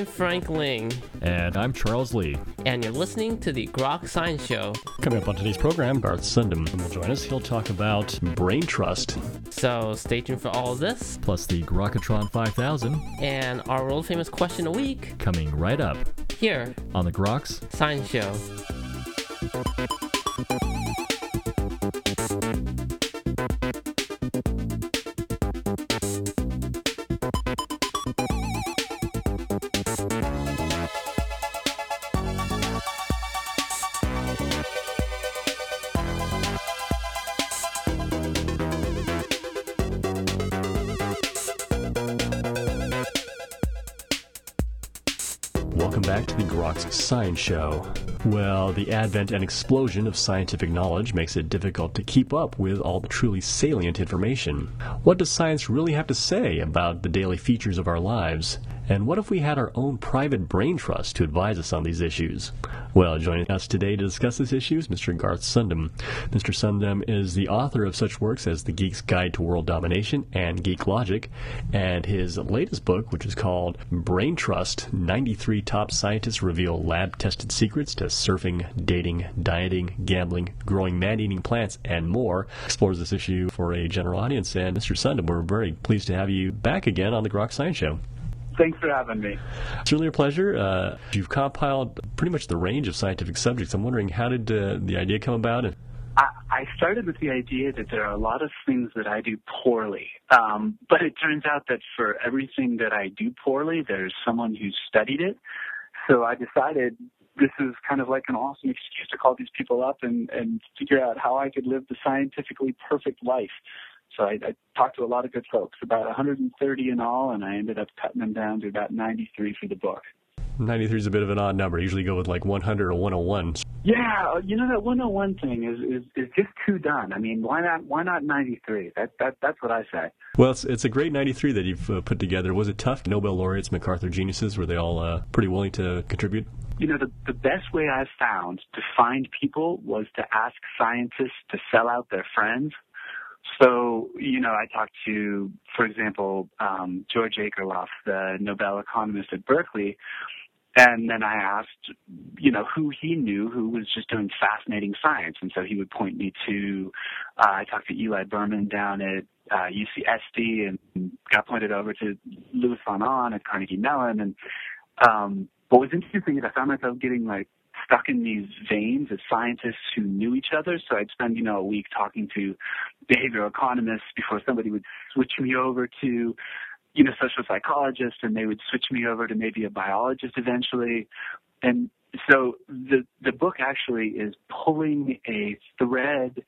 I'm Frank Ling, And I'm Charles Lee. and you're listening to the Grok Science Show. Coming up on today's program, Garth Sundem will join us. He'll talk about brain trust, So stay tuned for all of this plus the Grokatron 5000 and our world famous question a week coming right up here, on the Groks. Science Show. Welcome back to the Groks Science Show. Well, the advent and explosion of scientific knowledge makes it difficult to keep up with all the truly salient information. What does science really have to say about the daily features of our lives? And what if we had our own private brain trust to advise us on these issues? Well, joining us today to discuss this issue is Mr. Garth Sundem. Mr. Sundem is the author of such works as The Geek's Guide to World Domination and Geek Logic, and his latest book, which is called Brain Trust 93 Top Scientists Reveal Lab Tested Secrets to Surfing, Dating, Dieting, Gambling, Growing Man Eating Plants, and more, explores this issue for a general audience. And Mr. Sundem, we're very pleased to have you back again on the Grok Science Show. Thanks for having me. It's really a pleasure. Uh, you've compiled pretty much the range of scientific subjects. I'm wondering how did uh, the idea come about? And I, started with the idea that there are a lot of things that I do poorly. Um, but it turns out that for everything that I do poorly, there's someone who's studied it. So I decided this is kind of like an awesome excuse to call these people up and, and figure out how I could live the scientifically perfect life. So I, I talked to a lot of good folks, about 130 in all, and I ended up cutting them down to about 93 for the book. 93 is a bit of an odd number. I usually go with like 100 or 101. Yeah, you know that 101 thing is is is just too done. I mean, why not why not 93? That that that's what I say. Well, it's, it's a great 93 that you've uh, put together. Was it tough? Nobel laureates, MacArthur geniuses, were they all uh, pretty willing to contribute? You know, the the best way I've found to find people was to ask scientists to sell out their friends. So, you know, I talked to, for example, um, George Akerlof, the Nobel economist at Berkeley, and then I asked, you know, who he knew who was just doing fascinating science. And so he would point me to, uh, I talked to Eli Berman down at uh, UCSD and got pointed over to Louis von Ahn at Carnegie Mellon. And um, what was interesting is I found myself getting like stuck in these veins of scientists who knew each other. So I'd spend, you know, a week talking to behavioral economists before somebody would switch me over to you know, social psychologists and they would switch me over to maybe a biologist eventually. And so the the book actually is pulling a thread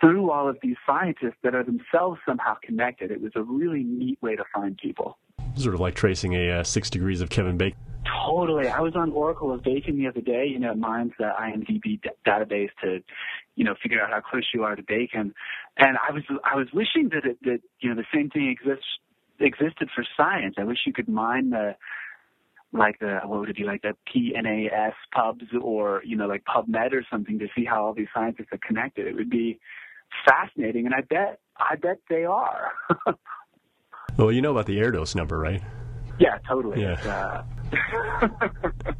through all of these scientists that are themselves somehow connected. It was a really neat way to find people. Sort of like tracing a uh, six degrees of Kevin Bacon. Totally. I was on Oracle of Bacon the other day. You know, it mines the IMDb d- database to, you know, figure out how close you are to Bacon. And I was I was wishing that it, that you know the same thing exists existed for science. I wish you could mine the like the what would it be like the PNAS pubs or you know like PubMed or something to see how all these scientists are connected. It would be fascinating, and I bet I bet they are. Well, you know about the Erdos number, right? Yeah, totally. Yeah. Uh,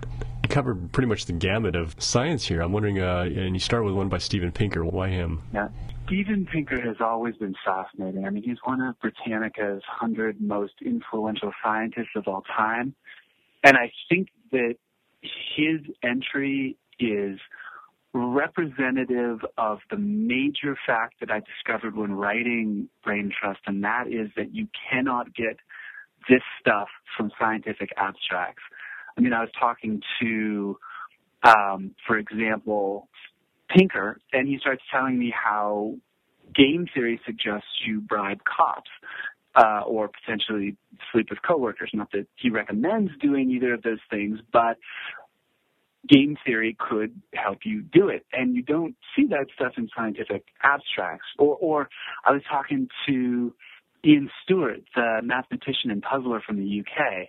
You covered pretty much the gamut of science here. I'm wondering, uh, and you start with one by Steven Pinker. Why him? Yeah. Steven Pinker has always been fascinating. I mean, he's one of Britannica's 100 most influential scientists of all time. And I think that his entry is representative of the major fact that I discovered when writing Brain Trust, and that is that you cannot get this stuff from scientific abstracts. I mean, I was talking to, um, for example, Pinker, and he starts telling me how game theory suggests you bribe cops uh, or potentially sleep with coworkers. Not that he recommends doing either of those things, but game theory could help you do it. And you don't see that stuff in scientific abstracts. Or, or I was talking to Ian Stewart, the mathematician and puzzler from the UK,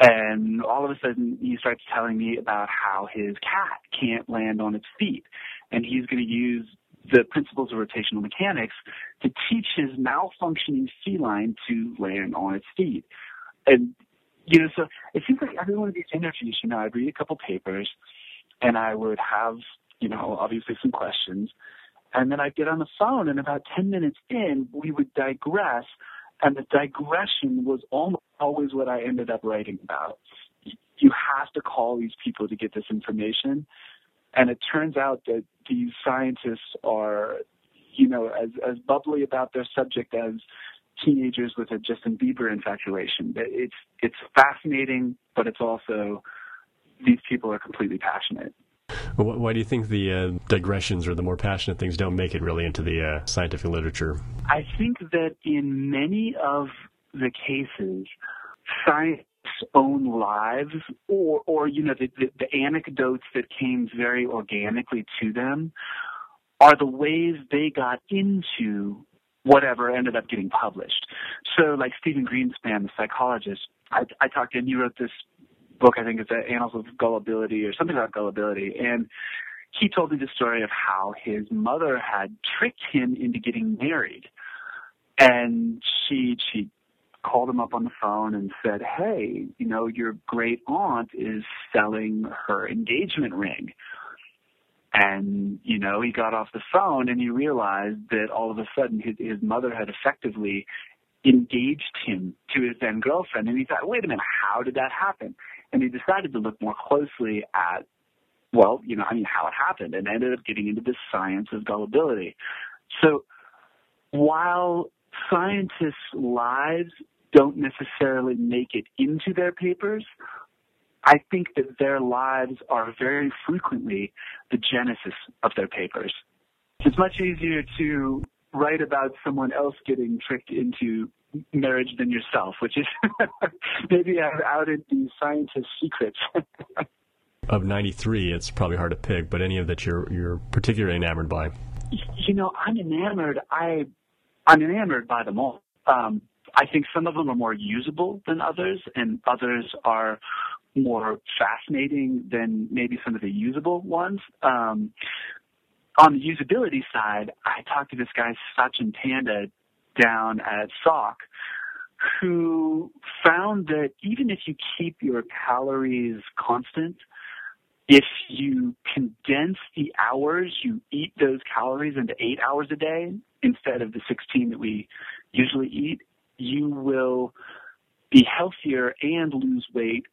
and all of a sudden he starts telling me about how his cat can't land on its feet. And he's going to use the principles of rotational mechanics to teach his malfunctioning feline to land on its feet. And you know, so it seems like every one of these interviews, you know, I'd read a couple papers and I would have, you know, obviously some questions. And then I'd get on the phone and about 10 minutes in, we would digress. And the digression was almost always what I ended up writing about. You have to call these people to get this information. And it turns out that these scientists are, you know, as, as bubbly about their subject as teenagers with a Justin Bieber infatuation. It's it's fascinating, but it's also these people are completely passionate. Why do you think the uh, digressions or the more passionate things don't make it really into the uh, scientific literature? I think that in many of the cases, science own lives or or you know the, the, the anecdotes that came very organically to them are the ways they got into whatever ended up getting published. So, like Stephen Greenspan, the psychologist, I, I talked to him. He wrote this book, I think it's the Annals of Gullibility or something about gullibility, and he told me the story of how his mother had tricked him into getting married, and she she called him up on the phone and said, "Hey, you know, your great aunt is selling her engagement ring." And, you know, he got off the phone and he realized that all of a sudden his, his mother had effectively engaged him to his then girlfriend. And he thought, wait a minute, how did that happen? And he decided to look more closely at, well, you know, I mean, how it happened and ended up getting into the science of gullibility. So while scientists' lives don't necessarily make it into their papers, I think that their lives are very frequently the genesis of their papers. It's much easier to write about someone else getting tricked into marriage than yourself, which is maybe I've outed the scientist's secrets. of 93, it's probably hard to pick, but any of that you're you're particularly enamored by? You know, I'm enamored. I I'm enamored by them all. Um, I think some of them are more usable than others, and others are more fascinating than maybe some of the usable ones. Um, on the usability side, I talked to this guy Sachin Panda down at Salk, who found that even if you keep your calories constant, if you condense the hours you eat those calories into eight hours a day instead of the 16 that we usually eat, you will be healthier and lose weight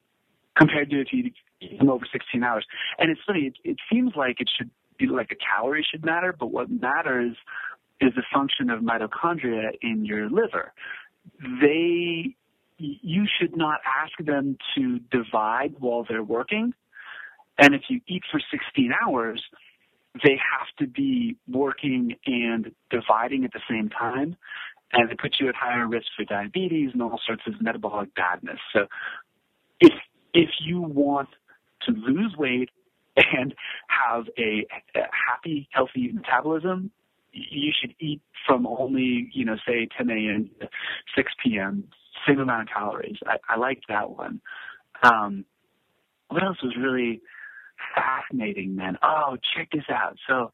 compared to if you eat them over 16 hours. And it's funny, it, it seems like it should be like a calorie should matter, but what matters is the function of mitochondria in your liver. They, you should not ask them to divide while they're working. And if you eat for 16 hours, they have to be working and dividing at the same time. And it puts you at higher risk for diabetes and all sorts of metabolic badness. So if if you want to lose weight and have a, a happy, healthy metabolism, you should eat from only, you know, say 10 a.m. to 6 p.m. Same amount of calories. I, I liked that one. Um, what else was really fascinating, man? Oh, check this out. So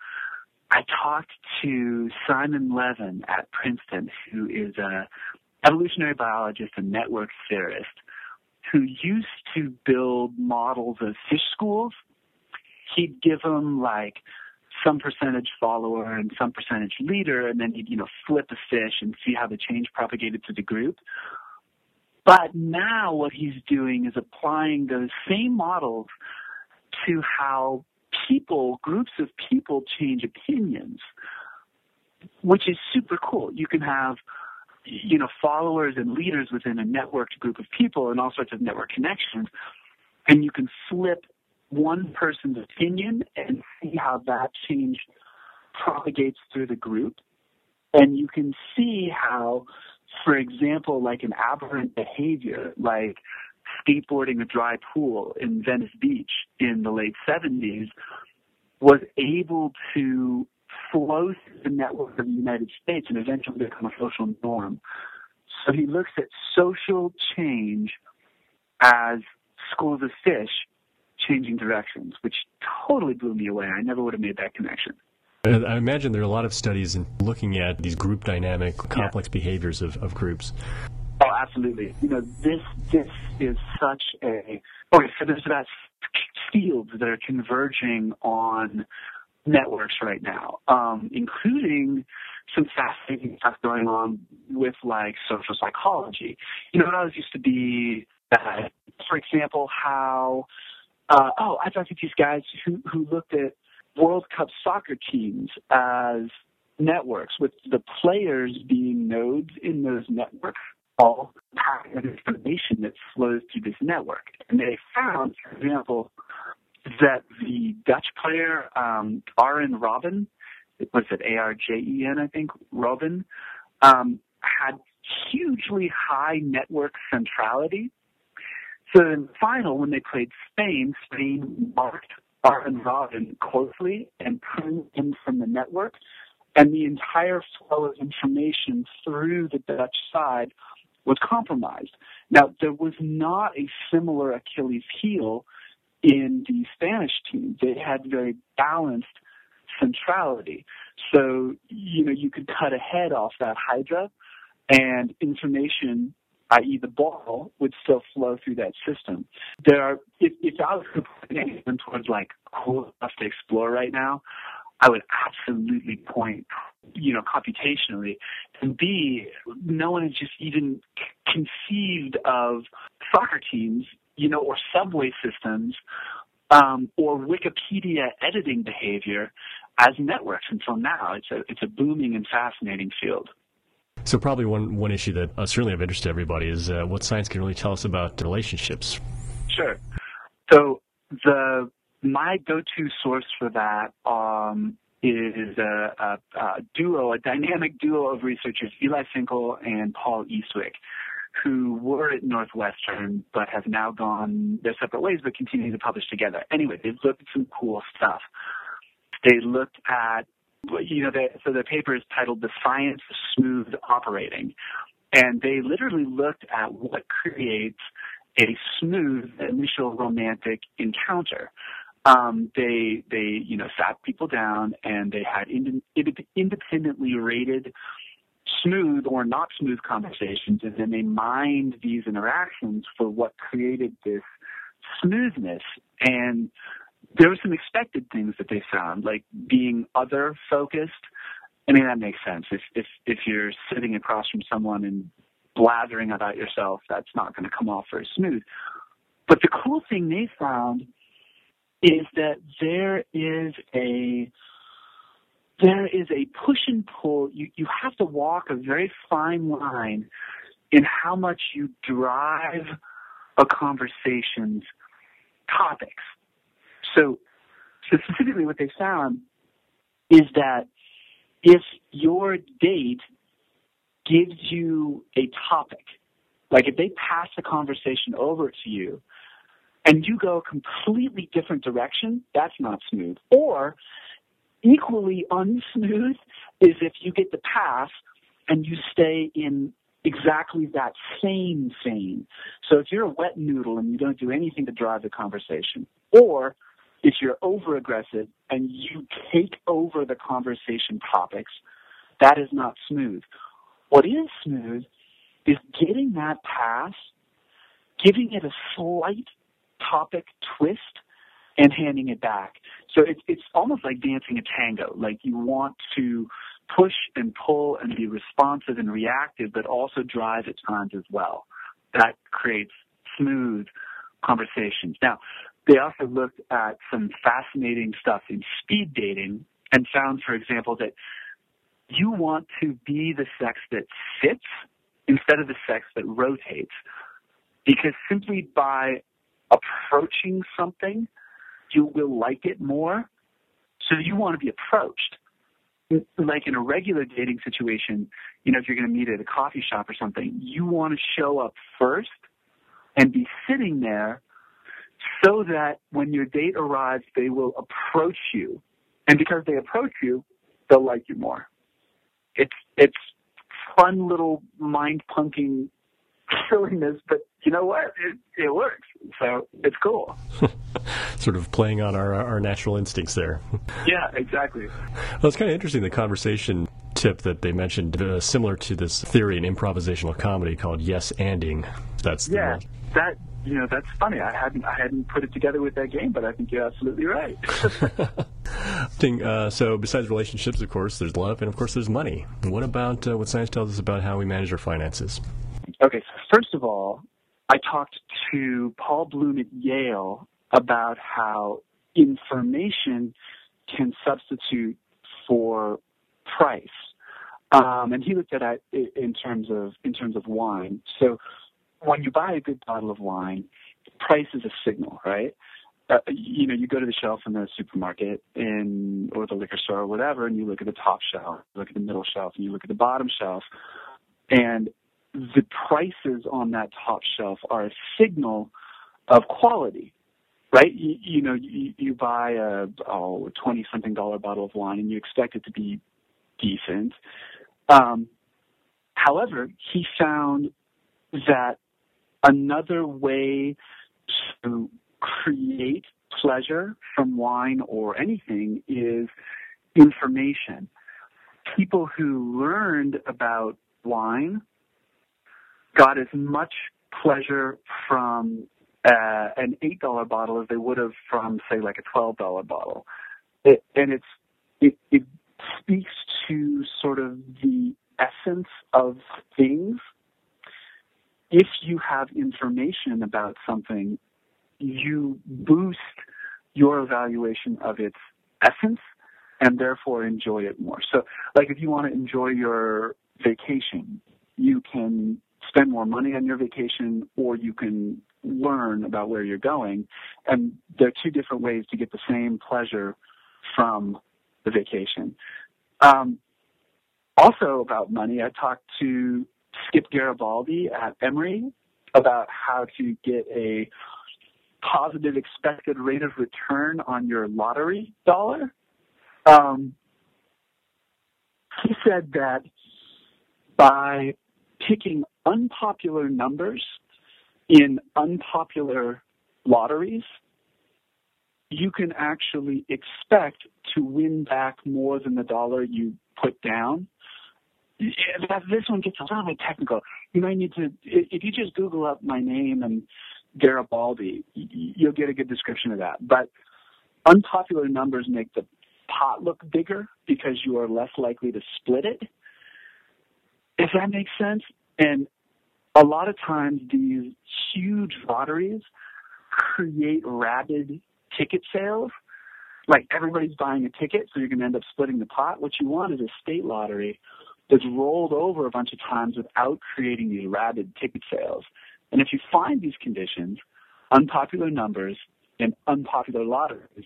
I talked to Simon Levin at Princeton, who is a evolutionary biologist and network theorist who used to build models of fish schools. He'd give them like some percentage follower and some percentage leader, and then he'd, you know, flip a fish and see how the change propagated to the group. But now what he's doing is applying those same models to how people, groups of people change opinions, which is super cool. You can have you know, followers and leaders within a networked group of people and all sorts of network connections. And you can flip one person's opinion and see how that change propagates through the group. And you can see how, for example, like an aberrant behavior, like skateboarding a dry pool in Venice Beach in the late 70s, was able to flow through the network of the United States and eventually become a social norm. So he looks at social change as schools of fish changing directions, which totally blew me away. I never would have made that connection. I imagine there are a lot of studies in looking at these group dynamic, complex yeah. behaviors of, of groups. Oh, absolutely. You know, this this is such a okay. So there's about fields that are converging on networks right now, um, including some fascinating stuff going on with like social psychology. You know, it always used to be that, for example, how uh, oh, I talked to these guys who who looked at World Cup soccer teams as networks, with the players being nodes in those networks, all packet information that flows through this network. And they found, for example, that the Dutch player um, Arjen Robben, was it A R J E N? I think Robben, um, had hugely high network centrality. So in the final, when they played Spain, Spain marked Arjen Robben closely and proved him from the network, and the entire flow of information through the Dutch side was compromised. Now, there was not a similar Achilles heel in the Spanish team. They had very balanced centrality. So, you know, you could cut a head off that hydra and information, i.e. the ball, would still flow through that system. There are, if, if I was pointing towards like cool stuff to explore right now, I would absolutely point, you know, computationally. And B, no one has just even conceived of soccer teams, you know, or subway systems, um, or Wikipedia editing behavior as networks until now. It's a it's a booming and fascinating field. So probably one one issue that uh, certainly of interest to everybody is uh, what science can really tell us about relationships. Sure. So the my go-to source for that um, is a, a, a, duo, a dynamic duo of researchers, Eli Finkel and Paul Eastwick, who were at Northwestern but have now gone their separate ways but continue to publish together. Anyway, they've looked at some cool stuff. They looked at, you know, they, so the paper is titled The Science of Smooth Operating. And they literally looked at what creates a smooth initial romantic encounter um, they they you know sat people down and they had ind- independently rated smooth or not smooth conversations, and then they mined these interactions for what created this smoothness. And there were some expected things that they found, like being other focused. I mean that makes sense. If if if you're sitting across from someone and blathering about yourself, that's not going to come off very smooth. But the cool thing they found is that there is a there is a push and pull. You you have to walk a very fine line in how much you drive a conversation's topics. So, so specifically, what they found is that if your date gives you a topic, like if they pass the conversation over to you and you go a completely different direction, that's not smooth. Or equally unsmooth is if you get the pass and you stay in exactly that same vein. So if you're a wet noodle and you don't do anything to drive the conversation, or if you're over aggressive and you take over the conversation topics, that is not smooth. What is smooth is getting that pass, giving it a slight topic twist and handing it back. So it's it's almost like dancing a tango. Like you want to push and pull and be responsive and reactive, but also drive at times as well. That creates smooth conversations. Now, they also looked at some fascinating stuff in speed dating and found, for example, that you want to be the sex that sits instead of the sex that rotates. Because simply by approaching something, you will like it more. So you want to be approached. Like in a regular dating situation, you know, if you're going to meet at a coffee shop or something, you want to show up first and be sitting there so that when your date arrives, they will approach you. And because they approach you, they'll like you more. It's, it's fun little mind punking silliness, but you know what? It, it works. So it's cool. sort of playing on our, our natural instincts there. yeah, exactly. Well, it's kind of interesting the conversation tip that they mentioned, uh, similar to this theory in improvisational comedy called yes anding. That's the yeah. That you know that's funny. I hadn't I hadn't put it together with that game, but I think you're absolutely right. Thing, uh, so besides relationships, of course, there's love, and of course, there's money. What about uh, what science tells us about how we manage our finances? Okay, so first of all, I talked to Paul Bloom at Yale about how information can substitute for price. Um, and he looked at it in terms of in terms of wine. So when you buy a good bottle of wine, price is a signal, right? Uh, you know, you go to the shelf in the supermarket and or the liquor store or whatever, and you look at the top shelf, you look at the middle shelf, and you look at the bottom shelf, and the prices on that top shelf are a signal of quality, right? You, you know, you, you buy a oh twenty something dollar bottle of wine, and you expect it to be decent. Um, however, he found that another way to create pleasure from wine or anything is information. People who learned about wine got as much pleasure from uh, an eight dollar bottle as they would have from say like a twelve dollar bottle, it, and it's it, it speaks to sort of the essence of things. If you have information about something, you boost your evaluation of its essence and therefore enjoy it more. So, like if you want to enjoy your vacation, you can spend more money on your vacation or you can learn about where you're going. And there are two different ways to get the same pleasure from the vacation. Um, also about money, I talked to Skip Garibaldi at Emory about how to get a positive expected rate of return on your lottery dollar. Um, he said that by picking unpopular numbers in unpopular lotteries, you can actually expect to win back more than the dollar you put down. This one gets a little bit technical. You might need to, if you just Google up my name and Garibaldi, you'll get a good description of that. But unpopular numbers make the pot look bigger because you are less likely to split it. If that makes sense. And a lot of times these huge lotteries create rabid ticket sales. Like everybody's buying a ticket, so you're going to end up splitting the pot. What you want is a state lottery that's rolled over a bunch of times without creating these rabid ticket sales. And if you find these conditions, unpopular numbers and unpopular lotteries,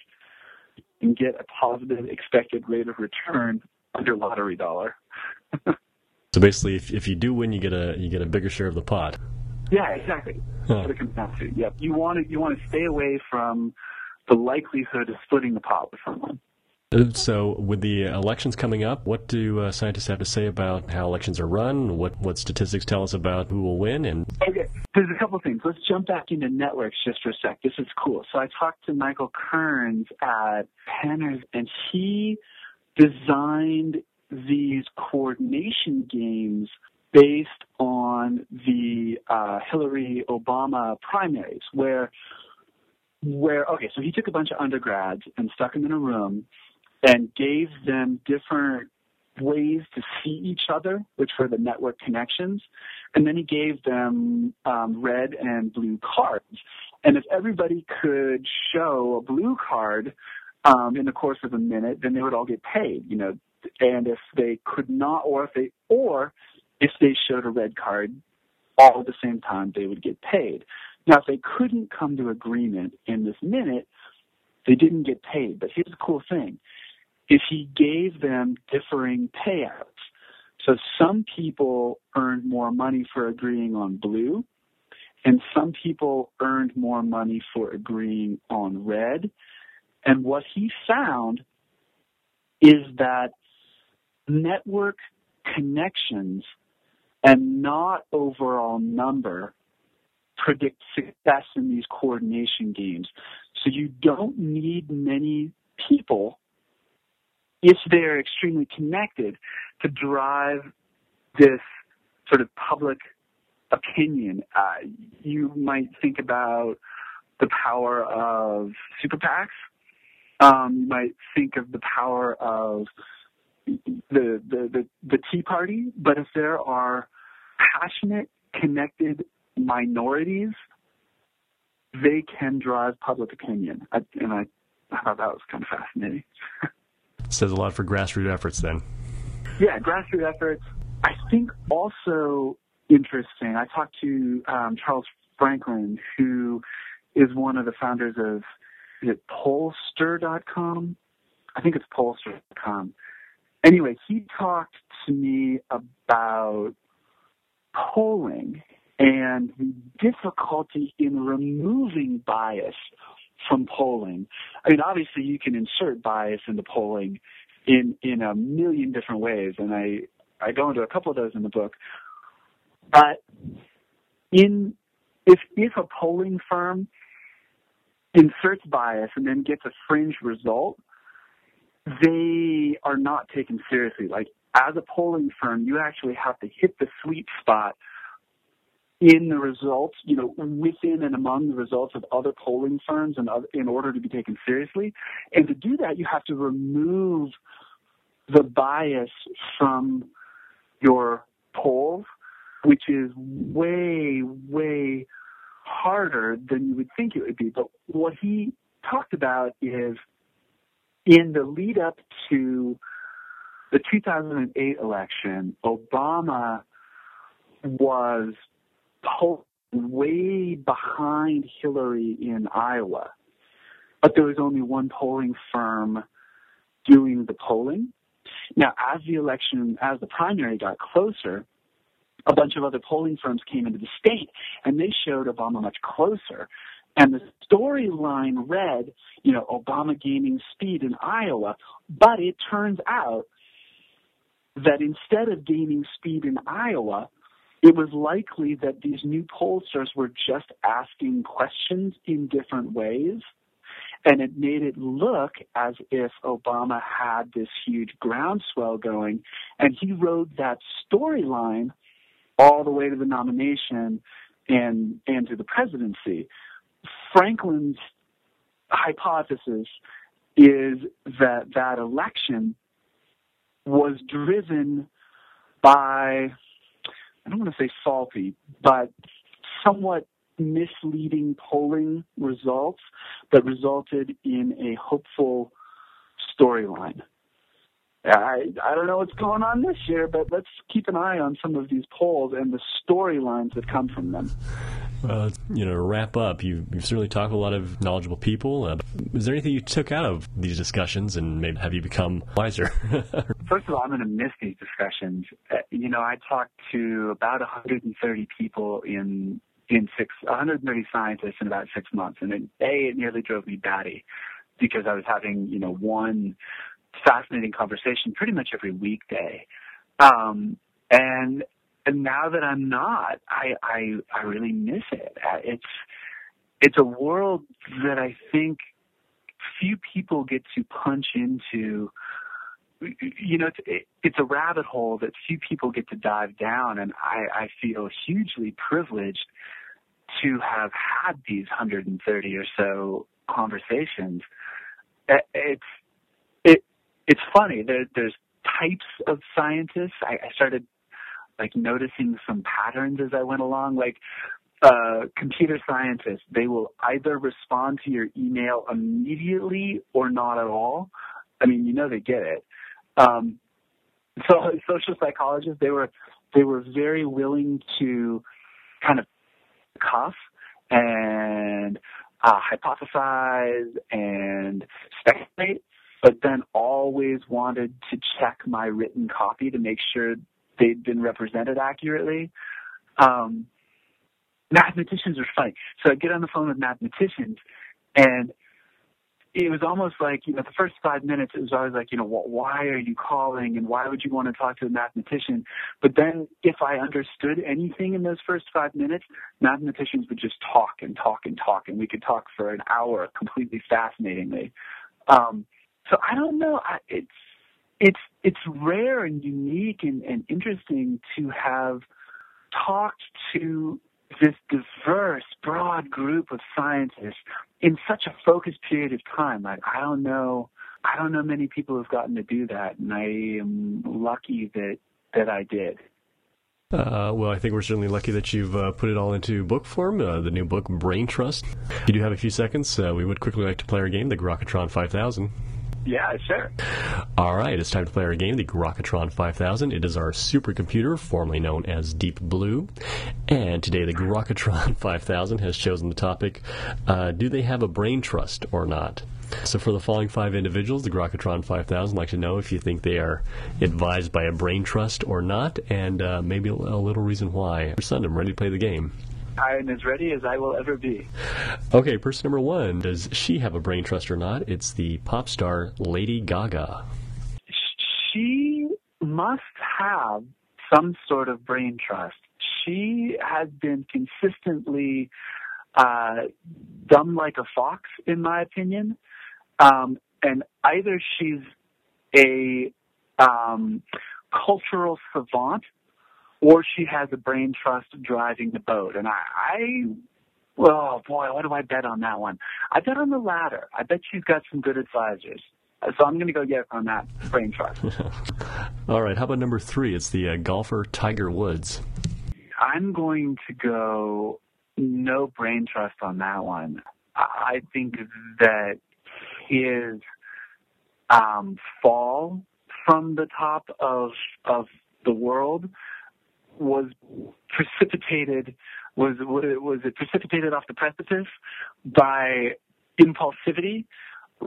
you can get a positive expected rate of return under lottery dollar. so basically, if, if you do win, you get a you get a bigger share of the pot. Yeah, exactly. Huh. That's what it comes down to. Yep. You want to you want to stay away from the likelihood of splitting the pot with someone. Uh, so, with the elections coming up, what do uh, scientists have to say about how elections are run? What what statistics tell us about who will win? And okay, there's a couple of things. Let's jump back into networks just for a sec. This is cool. So, I talked to Michael Kearns at Penners, and he designed these coordination games based on the uh, Hillary Obama primaries, where where okay, so he took a bunch of undergrads and stuck them in a room and gave them different ways to see each other, which were the network connections, and then he gave them um, red and blue cards. And if everybody could show a blue card um, in the course of a minute, then they would all get paid. You know, and if they could not, or if they, or if they showed a red card all at the same time, they would get paid. Now, if they couldn't come to agreement in this minute, they didn't get paid. But here's the cool thing is he gave them differing payouts. So some people earned more money for agreeing on blue, and some people earned more money for agreeing on red. And what he found is that network connections and not overall number predict success in these coordination games. So you don't need many people if they're extremely connected to drive this sort of public opinion. Uh, you might think about the power of super PACs. Um, you might think of the power of the, the the the Tea Party. But if there are passionate, connected minorities, they can drive public opinion. I, and I, I thought that was kind of fascinating. Says a lot for grassroots efforts, then. Yeah, grassroots efforts. I think also interesting. I talked to um, Charles Franklin, who is one of the founders of is it Pollster.com? I think it's Pollster.com. Anyway, he talked to me about polling and the difficulty in removing bias from polling. I mean, obviously, you can insert bias into polling in in a million different ways, and I I go into a couple of those in the book. But in if if a polling firm inserts bias and then gets a fringe result, they are not taken seriously. Like as a polling firm, you actually have to hit the sweet spot in the results, you know, within and among the results of other polling firms and other, in order to be taken seriously. And to do that, you have to remove the bias from your polls, which is way, way harder than you would think it would be. But what he talked about is in the lead up to the 2008 election, Obama was polling way behind Hillary in Iowa. But there was only one polling firm doing the polling. Now, as the election, as the primary got closer, a bunch of other polling firms came into the state and they showed Obama much closer. And the storyline read, you know, Obama gaining speed in Iowa, but it turns out that instead of gaining speed in Iowa, it was likely that these new pollsters were just asking questions in different ways. And it made it look as if Obama had this huge groundswell going. And he rode that storyline all the way to the nomination and and to the presidency. Franklin's hypothesis is that that election was driven by I don't want to say salty, but somewhat misleading polling results that resulted in a hopeful storyline. I I don't know what's going on this year, but let's keep an eye on some of these polls and the storylines that come from them. Well, you know, to wrap up, you, you've certainly talked with a lot of knowledgeable people. Uh, is there anything you took out of these discussions, and maybe have you become wiser? First of all, I'm going to miss these discussions. Uh, you know, I talked to about 130 people in in six, 130 scientists in about six months, and a it nearly drove me batty because I was having you know one fascinating conversation pretty much every weekday. Um, and and now that I'm not, I I I really miss it. Uh, it's it's a world that I think few people get to punch into. You know, it's, it's a rabbit hole that few people get to dive down, and I, I feel hugely privileged to have had these 130 or so conversations. Uh, it's it it's funny. There, there's types of scientists. I, I started like noticing some patterns as I went along. Like uh, computer scientists, they will either respond to your email immediately or not at all. I mean, you know they get it. Um, so social psychologists, they were they were very willing to kind of cuff and uh, hypothesize and speculate, but then always wanted to check my written copy to make sure they'd been represented accurately. Um, mathematicians are funny. So I get on the phone with mathematicians, and it was almost like, you know, the first five minutes, it was always like, you know, why are you calling and why would you want to talk to a mathematician? But then if I understood anything in those first five minutes, mathematicians would just talk and talk and talk, and we could talk for an hour completely fascinatingly. Um, so I don't know. I, it's it's it's rare and unique and, and interesting to have talked to this diverse, broad group of scientists in such a focused period of time. I, I don't know. I don't know many people who've gotten to do that, and I am lucky that that I did. Uh, well, I think we're certainly lucky that you've uh, put it all into book form. Uh, the new book, Brain Trust. If you do have a few seconds, uh, we would quickly like to play our game, the Grokatron 5000. Yeah, sure. All right, it's time to play our game, the Grokatron 5000. It is our supercomputer, formerly known as Deep Blue. And today, the Grokatron 5000 has chosen the topic uh, Do they have a brain trust or not? So, for the following five individuals, the Grokatron 5000 would like to know if you think they are advised by a brain trust or not, and uh, maybe a little reason why. Sundem, ready to play the game. I am as ready as I will ever be. Okay, person number one. Does she have a brain trust or not? It's the pop star Lady Gaga. She must have some sort of brain trust. She has been consistently uh, dumb like a fox, in my opinion. Um, and either she's a um, cultural savant or she has a brain trust driving the boat. And I, I, oh boy, what do I bet on that one? I bet on the latter. I bet she's got some good advisors. So I'm going to go yes on that brain trust. All right. How about number three? It's the uh, golfer Tiger Woods. I'm going to go no brain trust on that one. I think that his um, fall from the top of of the world was precipitated was was it precipitated off the precipice by impulsivity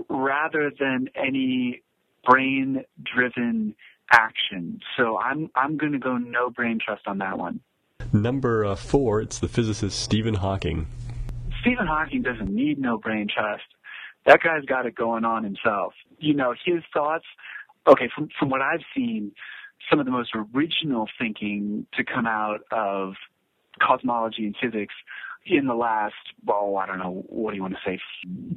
rather than any brain driven action. So I'm I'm going to go no brain trust on that one. Number uh, four, it's the physicist Stephen Hawking. Stephen Hawking doesn't need no brain trust. That guy's got it going on himself. You know, his thoughts. Okay, from from what I've seen, some of the most original thinking to come out of cosmology and physics in the last, well, I don't know, what do you want to say?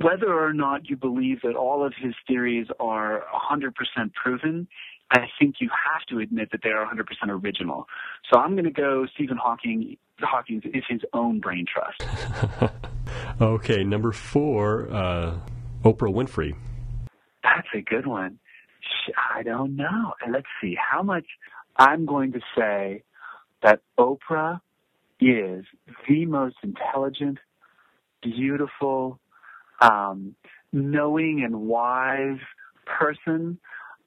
Whether or not you believe that all of his theories are 100% proven, I think you have to admit that they are 100% original. So I'm going to go Stephen Hawking. Hawking is his own brain trust. okay, number four, uh, Oprah Winfrey. That's a good one. I don't know. Let's see how much I'm going to say that Oprah is the most intelligent, beautiful, um, knowing and wise person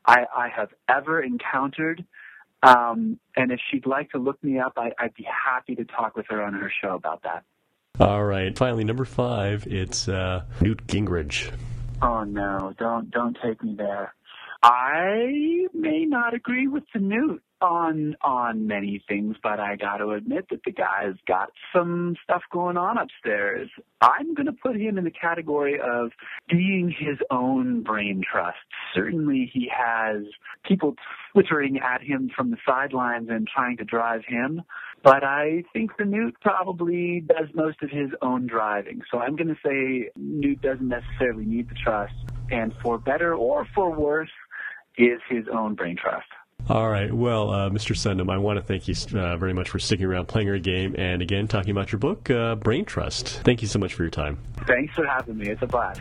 I, I have ever encountered. Um, and if she'd like to look me up, I, I'd be happy to talk with her on her show about that. All right. Finally, number five, it's uh, Newt Gingrich. Oh no! Don't don't take me there. I may not agree with the Newt on on many things, but I got to admit that the guy's got some stuff going on upstairs. I'm going to put him in the category of being his own brain trust. Certainly, he has people twittering at him from the sidelines and trying to drive him, but I think the Newt probably does most of his own driving. So I'm going to say Newt doesn't necessarily need the trust, and for better or for worse is his own brain trust. All right. Well, uh, Mr. Sundem, I want to thank you uh, very much for sticking around playing our game and again talking about your book, uh, Brain Trust. Thank you so much for your time. Thanks for having me. It's a blast.